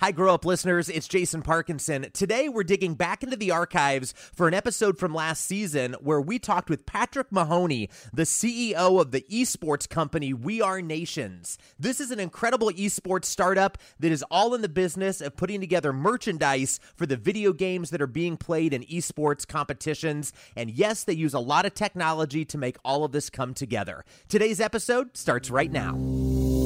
Hi, Grow Up listeners. It's Jason Parkinson. Today, we're digging back into the archives for an episode from last season where we talked with Patrick Mahoney, the CEO of the esports company We Are Nations. This is an incredible esports startup that is all in the business of putting together merchandise for the video games that are being played in esports competitions. And yes, they use a lot of technology to make all of this come together. Today's episode starts right now.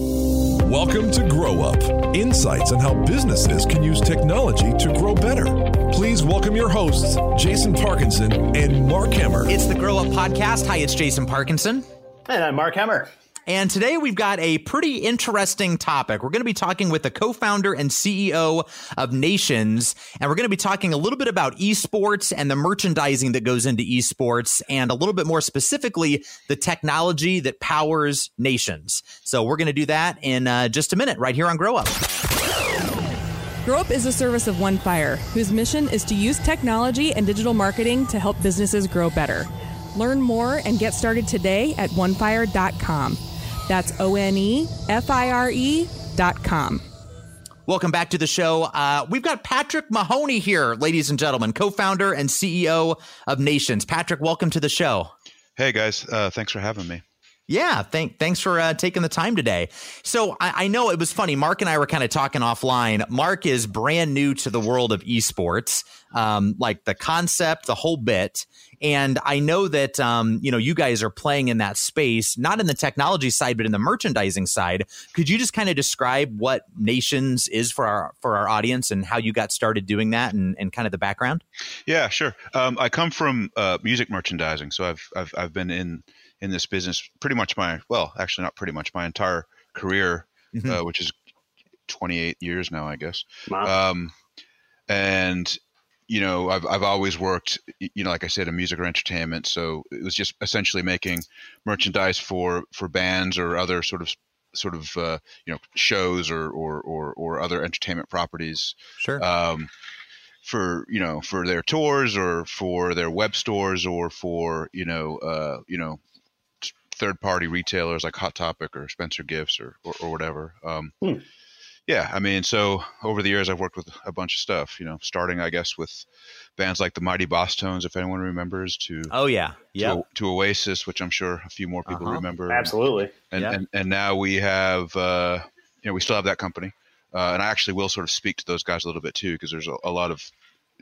Welcome to Grow Up Insights on how businesses can use technology to grow better. Please welcome your hosts, Jason Parkinson and Mark Hemmer. It's the Grow Up Podcast. Hi, it's Jason Parkinson. And I'm Mark Hemmer. And today we've got a pretty interesting topic. We're going to be talking with the co founder and CEO of Nations, and we're going to be talking a little bit about esports and the merchandising that goes into esports, and a little bit more specifically, the technology that powers Nations. So we're going to do that in uh, just a minute, right here on Grow Up. Grow Up is a service of One Fire, whose mission is to use technology and digital marketing to help businesses grow better. Learn more and get started today at onefire.com. That's O N E F I R E dot com. Welcome back to the show. Uh, we've got Patrick Mahoney here, ladies and gentlemen, co founder and CEO of Nations. Patrick, welcome to the show. Hey, guys. Uh, thanks for having me. Yeah, thank, thanks for uh, taking the time today. So I, I, know it was funny. Mark and I were kind of talking offline. Mark is brand new to the world of esports, um, like the concept, the whole bit. And I know that um, you know you guys are playing in that space, not in the technology side, but in the merchandising side. Could you just kind of describe what Nations is for our for our audience and how you got started doing that, and, and kind of the background? Yeah, sure. Um, I come from uh, music merchandising, so I've, I've I've been in in this business pretty much my well, actually not pretty much my entire career, mm-hmm. uh, which is 28 years now, I guess. Wow. Um, and you know, I've I've always worked, you know, like I said, in music or entertainment. So it was just essentially making merchandise for for bands or other sort of sort of uh, you know shows or, or or or other entertainment properties. Sure. Um, for you know for their tours or for their web stores or for you know uh, you know third party retailers like Hot Topic or Spencer Gifts or or, or whatever. Um, hmm yeah, I mean, so over the years, I've worked with a bunch of stuff. You know, starting I guess with bands like the Mighty Bosstones, if anyone remembers. To oh yeah, yeah. To, to, Oasis, which I'm sure a few more people uh-huh. remember. Absolutely. And, and and now we have, uh, you know, we still have that company, uh, and I actually will sort of speak to those guys a little bit too, because there's a, a, lot of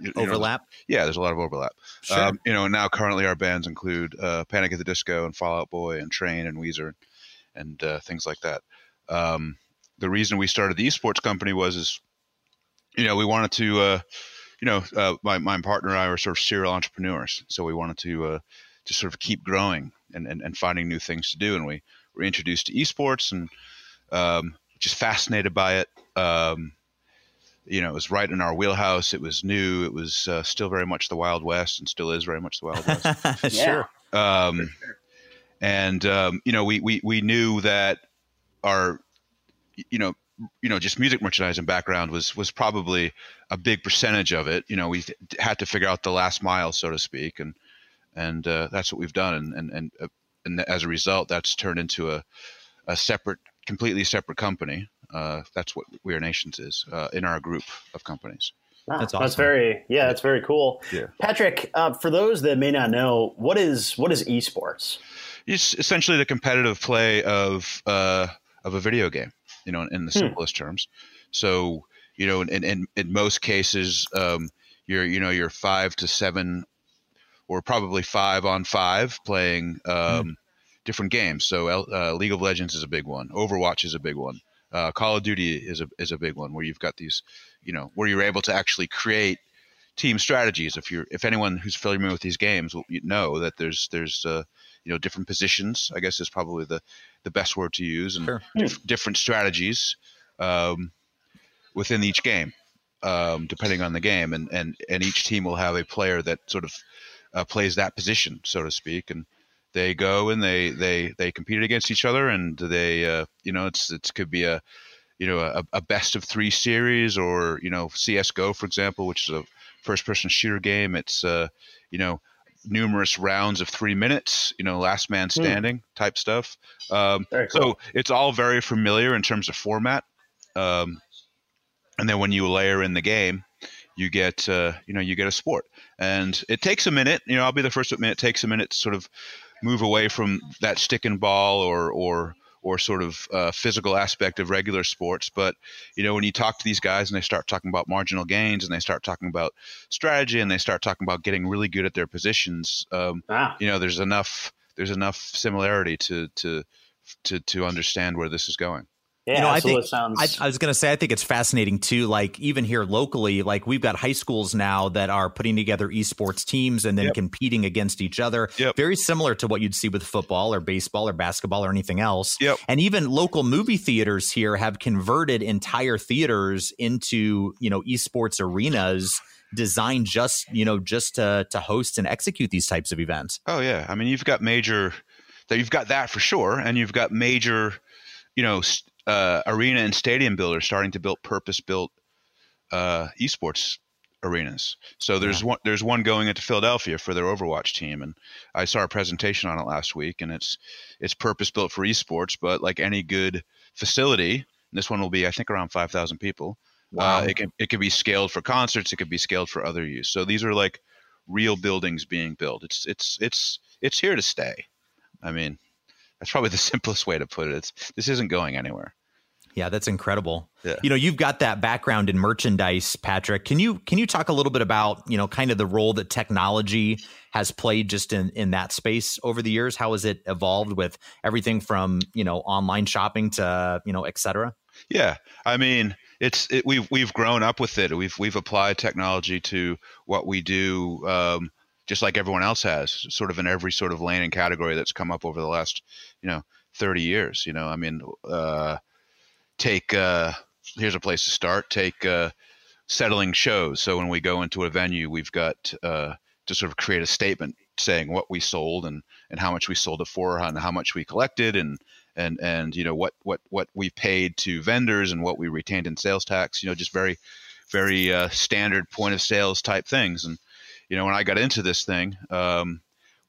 you overlap. Know, yeah, there's a lot of overlap. Sure. Um, you know, now currently our bands include uh, Panic at the Disco and Fall Out Boy and Train and Weezer, and uh, things like that. Um, the reason we started the esports company was is you know we wanted to uh, you know uh, my my partner and I were sort of serial entrepreneurs, so we wanted to uh, to sort of keep growing and, and, and finding new things to do, and we were introduced to esports and um, just fascinated by it. Um, you know, it was right in our wheelhouse. It was new. It was uh, still very much the Wild West, and still is very much the Wild West. sure. Um, and um, you know, we, we we knew that our you know, you know, just music merchandising background was was probably a big percentage of it. You know, we had to figure out the last mile, so to speak, and and uh, that's what we've done. And and and, uh, and as a result, that's turned into a a separate, completely separate company. Uh, that's what We Are Nations is uh, in our group of companies. that's awesome. That's very yeah, that's very cool. Yeah. Patrick, uh, for those that may not know, what is what is esports? It's essentially the competitive play of uh, of a video game you know, in, in the hmm. simplest terms. So, you know, in, in, in most cases, um, you're, you know, you're five to seven or probably five on five playing hmm. um, different games. So uh, League of Legends is a big one. Overwatch is a big one. Uh, Call of Duty is a, is a big one where you've got these, you know, where you're able to actually create team strategies. If you're, if anyone who's familiar with these games will know that there's, there's, uh, you know, different positions. I guess is probably the the best word to use, and sure. dif- different strategies um, within each game, um, depending on the game, and, and and each team will have a player that sort of uh, plays that position, so to speak, and they go and they they they compete against each other, and they uh, you know it's it could be a you know a, a best of three series, or you know CS:GO for example, which is a first person shooter game. It's uh, you know numerous rounds of three minutes, you know, last man hmm. standing mm. type stuff. Um, cool. So it's all very familiar in terms of format. Um, and then when you layer in the game, you get uh, you know you get a sport, and it takes a minute. You know, I'll be the first to admit it takes a minute to sort of move away from that stick and ball or or or sort of uh, physical aspect of regular sports. But you know, when you talk to these guys and they start talking about marginal gains and they start talking about strategy and they start talking about getting really good at their positions, um, Ah. you know, there's enough there's enough similarity to to to to understand where this is going. Yeah, you know, I think sounds. I, I was going to say I think it's fascinating too. Like even here locally, like we've got high schools now that are putting together esports teams and then Yep. competing against each other. Yep. Very similar to what you'd see with football or baseball or basketball or anything else. Yep. And even local movie theaters here have converted entire theaters into you know esports arenas designed just you know just to to host and execute these types of events. Oh yeah, I mean you've got major that you've got that for sure, and you've got major, you know, uh, arena and stadium builders starting to build purpose-built uh, esports arenas. So there's one there's one going into Philadelphia for their Overwatch team, and I saw a presentation on it last week, and it's it's purpose-built for esports, but like any good facility, this one will be I think around five thousand people. Uh, it can it can be scaled for concerts. It could be scaled for other use. So these are like real buildings being built. It's it's it's it's here to stay. I mean, that's probably the simplest way to put it. It's this isn't going anywhere. Yeah, that's incredible. Yeah. You know, you've got that background in merchandise, Patrick. Can you can you talk a little bit about, you know, kind of the role that technology has played just in in that space over the years? How has it evolved with everything from, you know, online shopping to, you know, et cetera? Yeah, I mean, it's it, we've we've grown up with it. We've we've applied technology to what we do, um, just like everyone else has, sort of in every sort of lane and category that's come up over the last, you know, thirty years. You know, I mean, uh, take uh, here's a place to start. Take uh, settling shows. So when we go into a venue, we've got uh, to sort of create a statement saying what we sold and and how much we sold it for, and how much we collected, and and and you know what what what we paid to vendors and what we retained in sales tax. You know, just very very uh, standard point of sales type things. And you know, when I got into this thing, um,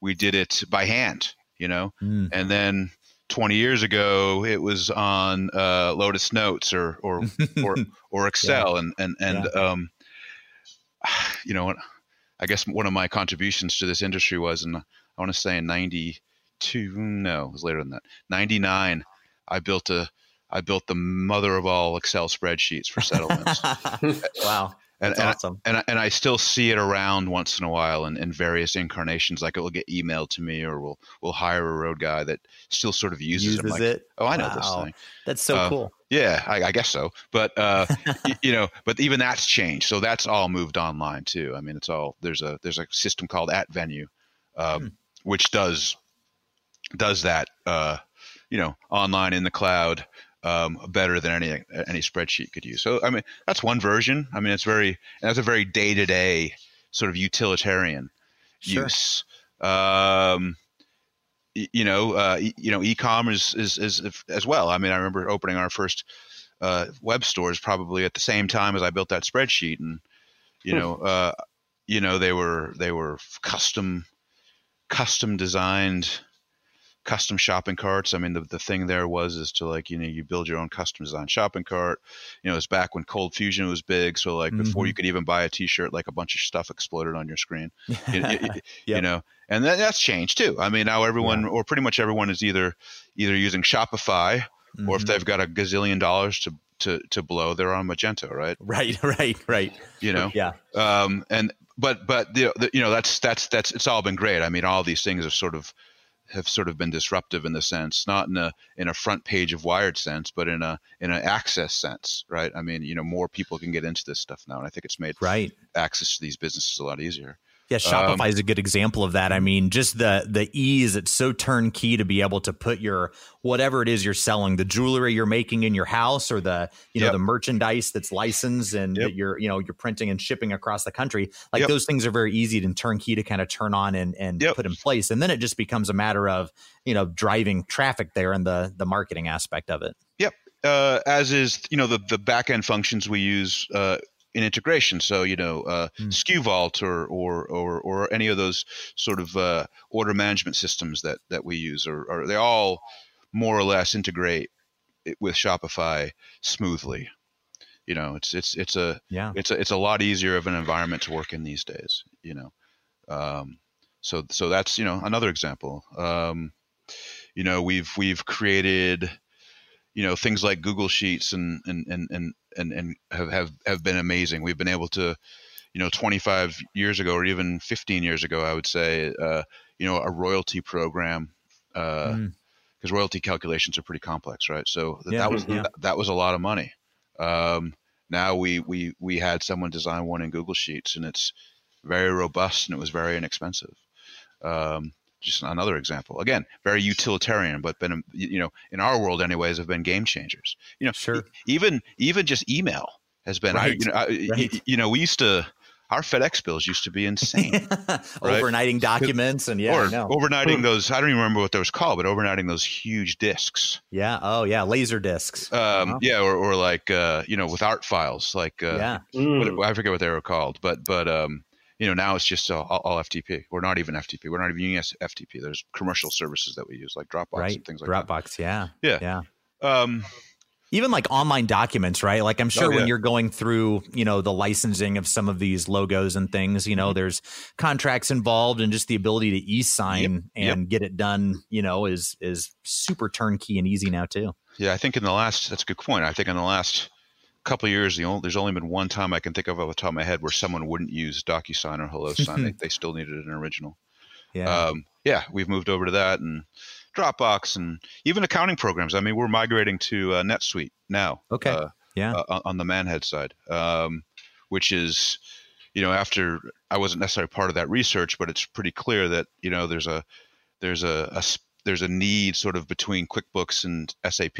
we did it by hand. You know, Mm. and then 20 years ago it was on uh, Lotus Notes or or or, or Excel. And and and um, you know I guess one of my contributions to this industry was in I want to say in 92 no it was later than that. 99 I built a I built the mother of all Excel spreadsheets for settlements. Wow. And, and, awesome. and I- and I still see it around once in a while in, in various incarnations. Like it will get emailed to me, or we'll we'll hire a road guy that still sort of uses, it. Like, it. Oh, I know Wow. this thing. That's so Uh, cool. Yeah, I, I guess so. But uh, you know, but even that's changed. So that's all moved online too. I mean, it's all there's a there's a system called atVenu, um, Hmm. which does does that. Uh, you know, online in the cloud. Um, better than any any spreadsheet could use. So I mean, that's one version. I mean, it's very that's a very day to day sort of utilitarian Sure. use. Um, you know, uh, e- you know, e-commerce is, is, is as well. I mean, I remember opening our first uh, web stores probably at the same time as I built that spreadsheet, and you know, uh, you know, they were they were custom custom designed custom shopping carts. I mean, the, the thing there was is to like, you know, you build your own custom design shopping cart. You know, it's back when ColdFusion was big. So like before you could even buy a t-shirt, like a bunch of stuff exploded on your screen, you, you- you- know, and that, that's changed too. I mean, now everyone or pretty much everyone is either, either using Shopify or if Mhm. they've got a gazillion dollars to, to, to blow, they're on Magento, right? Right, right, right. You know, Yeah. um, and but but the, the, you know that's that's that's it's all been great. I mean, all these things have sort of have sort of been disruptive in the sense, not in a in a front page of Wired sense, but in a in an access sense, right? I mean, you know, more people can get into this stuff now, and I think it's made Right. access to these businesses a lot easier. Yeah, Shopify is a good example of that. I mean, just the the ease, it's so turnkey to be able to put your whatever it is you're selling, the jewelry you're making in your house or the, you know, Yep. the merchandise that's licensed and Yep. that you're, you know, you're printing and shipping across the country. Like Yep. those things are very easy and turnkey to kind of turn on and and put in place. And then it just becomes a matter of, you know, driving traffic there and the the marketing aspect of it. Yep. Uh, as is, you know, the, the back end functions we use uh, in integration. So, you know, uh, SkuVault or, or, or, or any of those sort of uh, order management systems that, that we use, or, or they all more or less integrate with Shopify smoothly. You know, it's it's it's a Yeah. it's a it's a lot easier of an environment to work in these days. You know, um, so so that's you know another example. Um, you know, we've we've created you know things like Google Sheets and and and and and, and have, have have been amazing. We've been able to you know 25 years ago or even 15 years ago i would say uh, you know a royalty program because Mm. royalty calculations are pretty complex right so th- Yeah, that was yeah. that, that was a lot of money um, now we we we had someone design one in google sheets and it's very robust and it was very inexpensive um, just another example again very utilitarian but been you know in our world anyways have been game changers you know Sure. even even just email has been I, you know I, y- Right. you know we used to our FedEx bills used to be insane. Right. Overnighting documents and yeah, or I know. overnighting those. I don't even remember what those called, but overnighting those huge discs. yeah. Oh yeah, laser discs. Um, Uh-huh. Yeah, or, or like uh, you know with art files, like uh, yeah. Mm. what, I forget what they were called, but but um, you know now it's just all, all FTP. We're not even FTP. We're not even using FTP. There's commercial services that we use like Dropbox Right. and things like Dropbox. Yeah. Yeah. Yeah. Um, even like online documents, right? Like I'm sure Oh, when you're going through, you know, the licensing of some of these logos and things, you know, Mm-hmm. there's contracts involved and just the ability to e-sign Yep, and get it done, you know, is is super turnkey and easy now too. Yeah, I think in the last that's a good point. I think in the last couple of years, the only, there's only been one time I can think of off the top of my head where someone wouldn't use DocuSign or HelloSign. they, they still needed an original. Yeah. Um, yeah, we've moved over to that and Dropbox and even accounting programs. I mean, we're migrating to uh, NetSuite now. Okay. Uh, yeah. uh, on- the Manhead side, um, which is, you know, after I wasn't necessarily part of that research, but it's pretty clear that you know there's a there's a there's a need sort of between QuickBooks and SAP,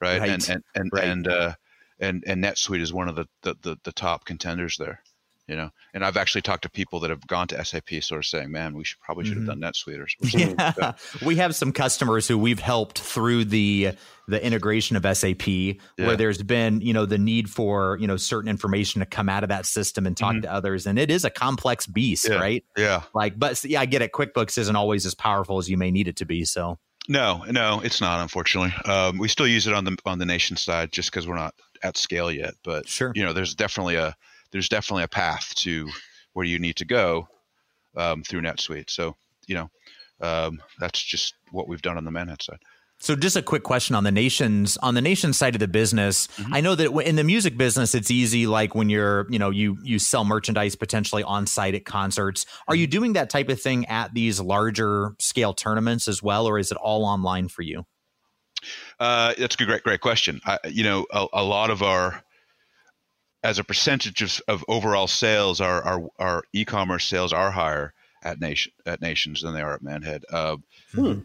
right? Right. And and and Right. and, uh, and and NetSuite is one of the, the the the top contenders there. You know, and I've actually talked to people that have gone to SAP, sort of saying, "Man, we should probably should have Mhm. done NetSuite or, or something." Yeah. that. we have some customers who we've helped through the the integration of SAP Yeah. where there's been, you know, the need for, you know, certain information to come out of that system and talk Mhm. to others and it is a complex beast, Yeah. right? Yeah. Like but yeah, I get it QuickBooks isn't always as powerful as you may need it to be, so No, no, it's not. Unfortunately, um, we still use it on the on the nation side just because we're not at scale yet. But Sure. you know, there's definitely a there's definitely a path to where you need to go um, through NetSuite. So you know, um, that's just what we've done on the Manhead side. So just a quick question on the nations on the nation side of the business. Mm-hmm. I know that in the music business it's easy like when you're, you know, you you sell merchandise potentially on site at concerts. Are Mm-hmm. you doing that type of thing at these larger scale tournaments as well or is it all online for you? Uh, that's a great, great question. I, you know, a, a lot of our, as a percentage of, of overall sales, our, our our e-commerce sales are higher at nation at nations than they are at Manhead. Uh, Hmm.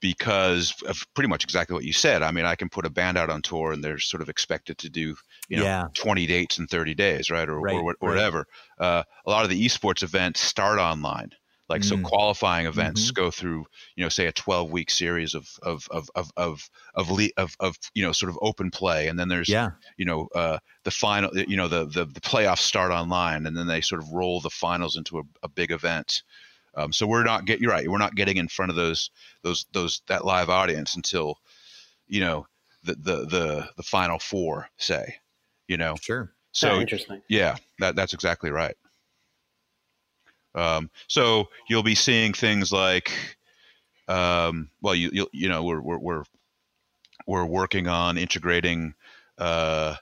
Because of pretty much exactly what you said. I mean, I can put a band out on tour, and they're sort of expected to do, you know, Yeah. 20 dates in 30 days, right, or, Right, or, right. whatever. Uh, a lot of the esports events start online. Like so, Mm. qualifying events Mhm. go through, you know, say a 12 week series of of of of of of, le- of of you know sort of open play, and then there's Yeah. you know uh, the final, you know, the, the the playoffs start online, and then they sort of roll the finals into a, a big event. Um, so we're not get you're right, we're not getting in front of those those those that live audience until you know the the the the final four say, you know. Sure. So Oh, interesting. yeah, that that's exactly right. Um, so you'll be seeing things like, um, well, you you you know we're we're we're, we're working on integrating uh,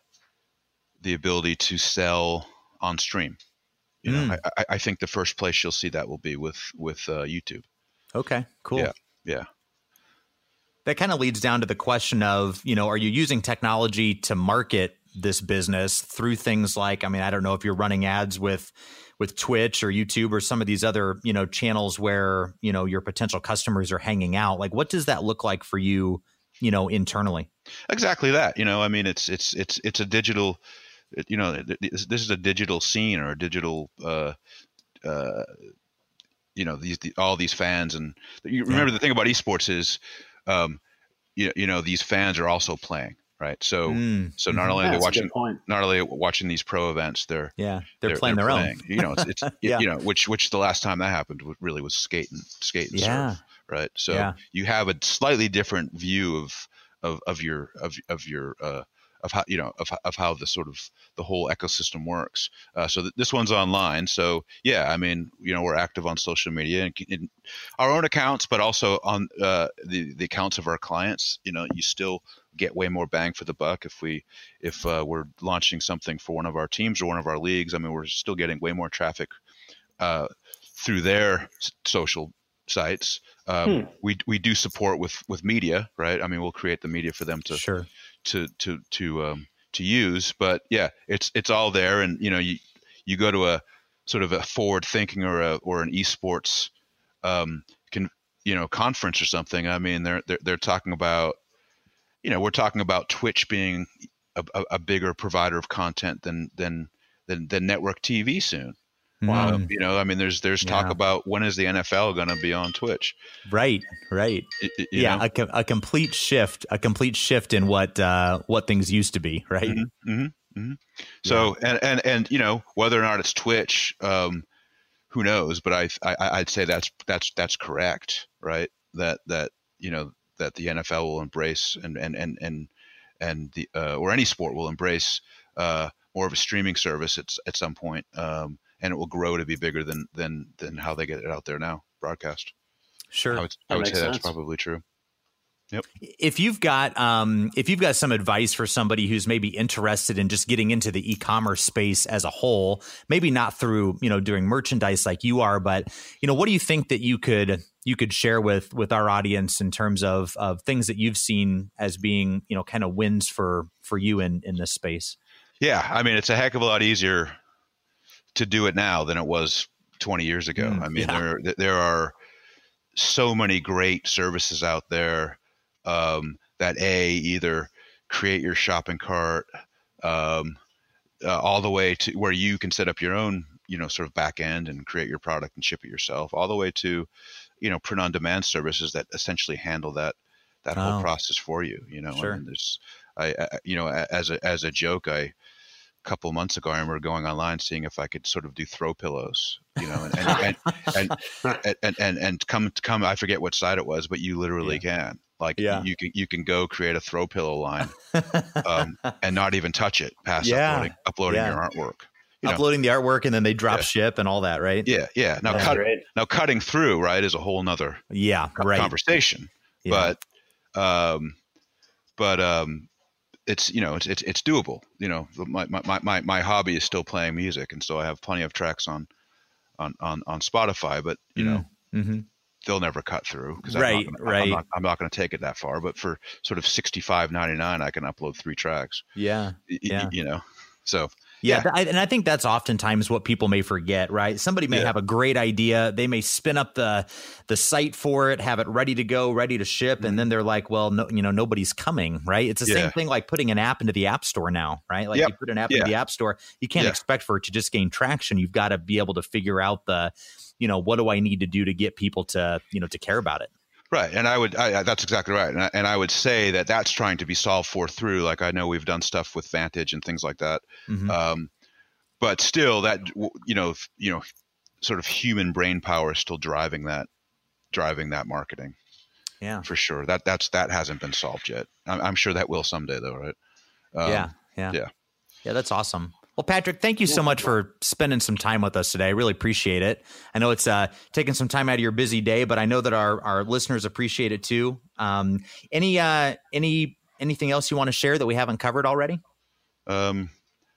the ability to sell on stream. You know, Mm. I, I, I think the first place you'll see that will be with with uh, YouTube. Okay. Cool. Yeah. Yeah. That kind of leads down to the question of, you know, are you using technology to market this business through things like, I mean, I don't know if you're running ads with with Twitch or YouTube or some of these other, you know, channels where, you know, your potential customers are hanging out. Like what does that look like for you, you know, internally? exactly that you know i mean it's it's it's it's a digital you know this is a digital scene or a digital uh uh you know these the, all these fans and you remember the thing about esports is um you, you know these fans are also playing right so Mm, so not mhm. only Yeah, are they that's watching not only watching these pro events they're Yeah. They're, playing their playing. own. you know it's, it's Yeah. you know which which the last time that happened really was skate and skate and Yeah. surf right so Yeah. you have a slightly different view of of, of your of, of your uh, of how you know of, of how the sort of the whole ecosystem works. Uh, so th- this one's online. So yeah, I mean, you know, we're active on social media and in our own accounts, but also on uh, the the accounts of our clients. You know, you still get way more bang for the buck if we if uh, we're launching something for one of our teams or one of our leagues. I mean, we're still getting way more traffic uh, through their social sites. Um, hmm. We we do support with with media, right? I mean, we'll create the media for them to sure. To to to um, to use. But yeah, it's it's all there, and you know, you you go to a sort of a forward thinking or a or an esports um, can you know conference or something. I mean, they're they're they're talking about you know we're talking about Twitch being a, a, bigger provider of content than than than, than network TV soon. Wow. Um, you know, I mean, there's there's talk yeah. about when is the NFL going to be on Twitch? Right, right. Yeah, a, a, complete shift, a complete shift in what uh, what things used to be. Right. Mm-hmm, mm-hmm, mm-hmm. So, yeah. and and and you know, whether or not it's Twitch, um, who knows? But I, I I'd say that's that's that's correct, right? That that you know that the NFL will embrace and and and and and the uh, or any sport will embrace uh, more of a streaming service at at some point. Um, and it will grow to be bigger than than than how they get it out there now broadcast. Sure, I would, I would say sense. that's probably true. Yep. If you've got um, if you've got some advice for somebody who's maybe interested in just getting into the e-commerce space as a whole, maybe not through you know doing merchandise like you are, but you know what do you think that you could you could share with with our audience in terms of of things that you've seen as being you know kind of wins for for you in in this space? Yeah, I mean it's a heck of a lot easier to do it now than it was 20 years ago. Mm, I mean, yeah. there there are so many great services out there um, that a either create your shopping cart um, uh, all the way to where you can set up your own you know sort of back end and create your product and ship it yourself all the way to you know print on demand services that essentially handle that that oh. whole process for you you know sure. and there's I, I, you know as a as a joke i couple months ago, I remember going online seeing if I could sort of do throw pillows, you know, and and and, and, and, and, come come. I forget what site it was, but you literally yeah. can. Like yeah. you can you can go create a throw pillow line, um, and not even touch it past yeah. uploading uploading your artwork. You uploading know. the artwork and then they drop ship and all that, right? Yeah, yeah. Now, cut, now cutting through, right, is a whole nother yeah right. conversation. But um, but um, it's you know it's it's, it's doable. You know, my, my my my hobby is still playing music, and so I have plenty of tracks on on on, on Spotify. But you know, mm-hmm. they'll never cut through because right, I'm not, right. I'm not, I'm not going to take it that far. But for sort of sixty five ninety nine, I can upload three tracks. Yeah, yeah. Y- you know, so yeah, yeah. and I think that's oftentimes what people may forget, right? Somebody may yeah. have a great idea, they may spin up the the site for it, have it ready to go, ready to ship, mm-hmm. and then they're like, "Well, no, you know, nobody's coming," right? It's the yeah. same thing like putting an app into the App Store now, right? Like yep. you put an app into the App Store, you can't expect for it to just gain traction. You've got to be able to figure out the, you know, what do I need to do to get people to, you know, to care about it. Right, and I would I, that's exactly right, and I, and I would say that that's trying to be solved for through like I know we've done stuff with Vantage and things like that, mm-hmm. um, but still that you know you know sort of human brain power is still driving that driving that marketing. Yeah, for sure. That that's that hasn't been solved yet. I'm, I'm sure that will someday, though, right? Um, yeah, yeah, yeah, yeah. That's awesome. Well, Patrick, thank you so much for spending some time with us today. I really appreciate it. I know it's uh, taking some time out of your busy day, but I know that our, our listeners appreciate it too. Um, any uh, any anything else you want to share that we haven't covered already? Um,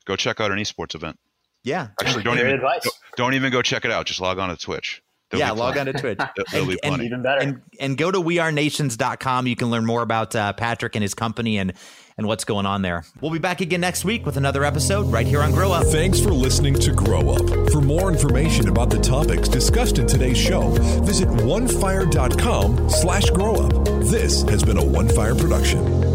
go check out an esports event. Yeah, actually, don't even don't, don't, even go check it out. Just log on to Twitch. There'll yeah, log on to Twitch. There'll and, be plenty. And, even better. And, and go to wearenations.com. You can learn more about uh, Patrick and his company and and what's going on there. We'll be back again next week with another episode right here on Grow Up. Thanks for listening to Grow Up. For more information about the topics discussed in today's show, visit onefire.com slash grow up. This has been a One Fire production.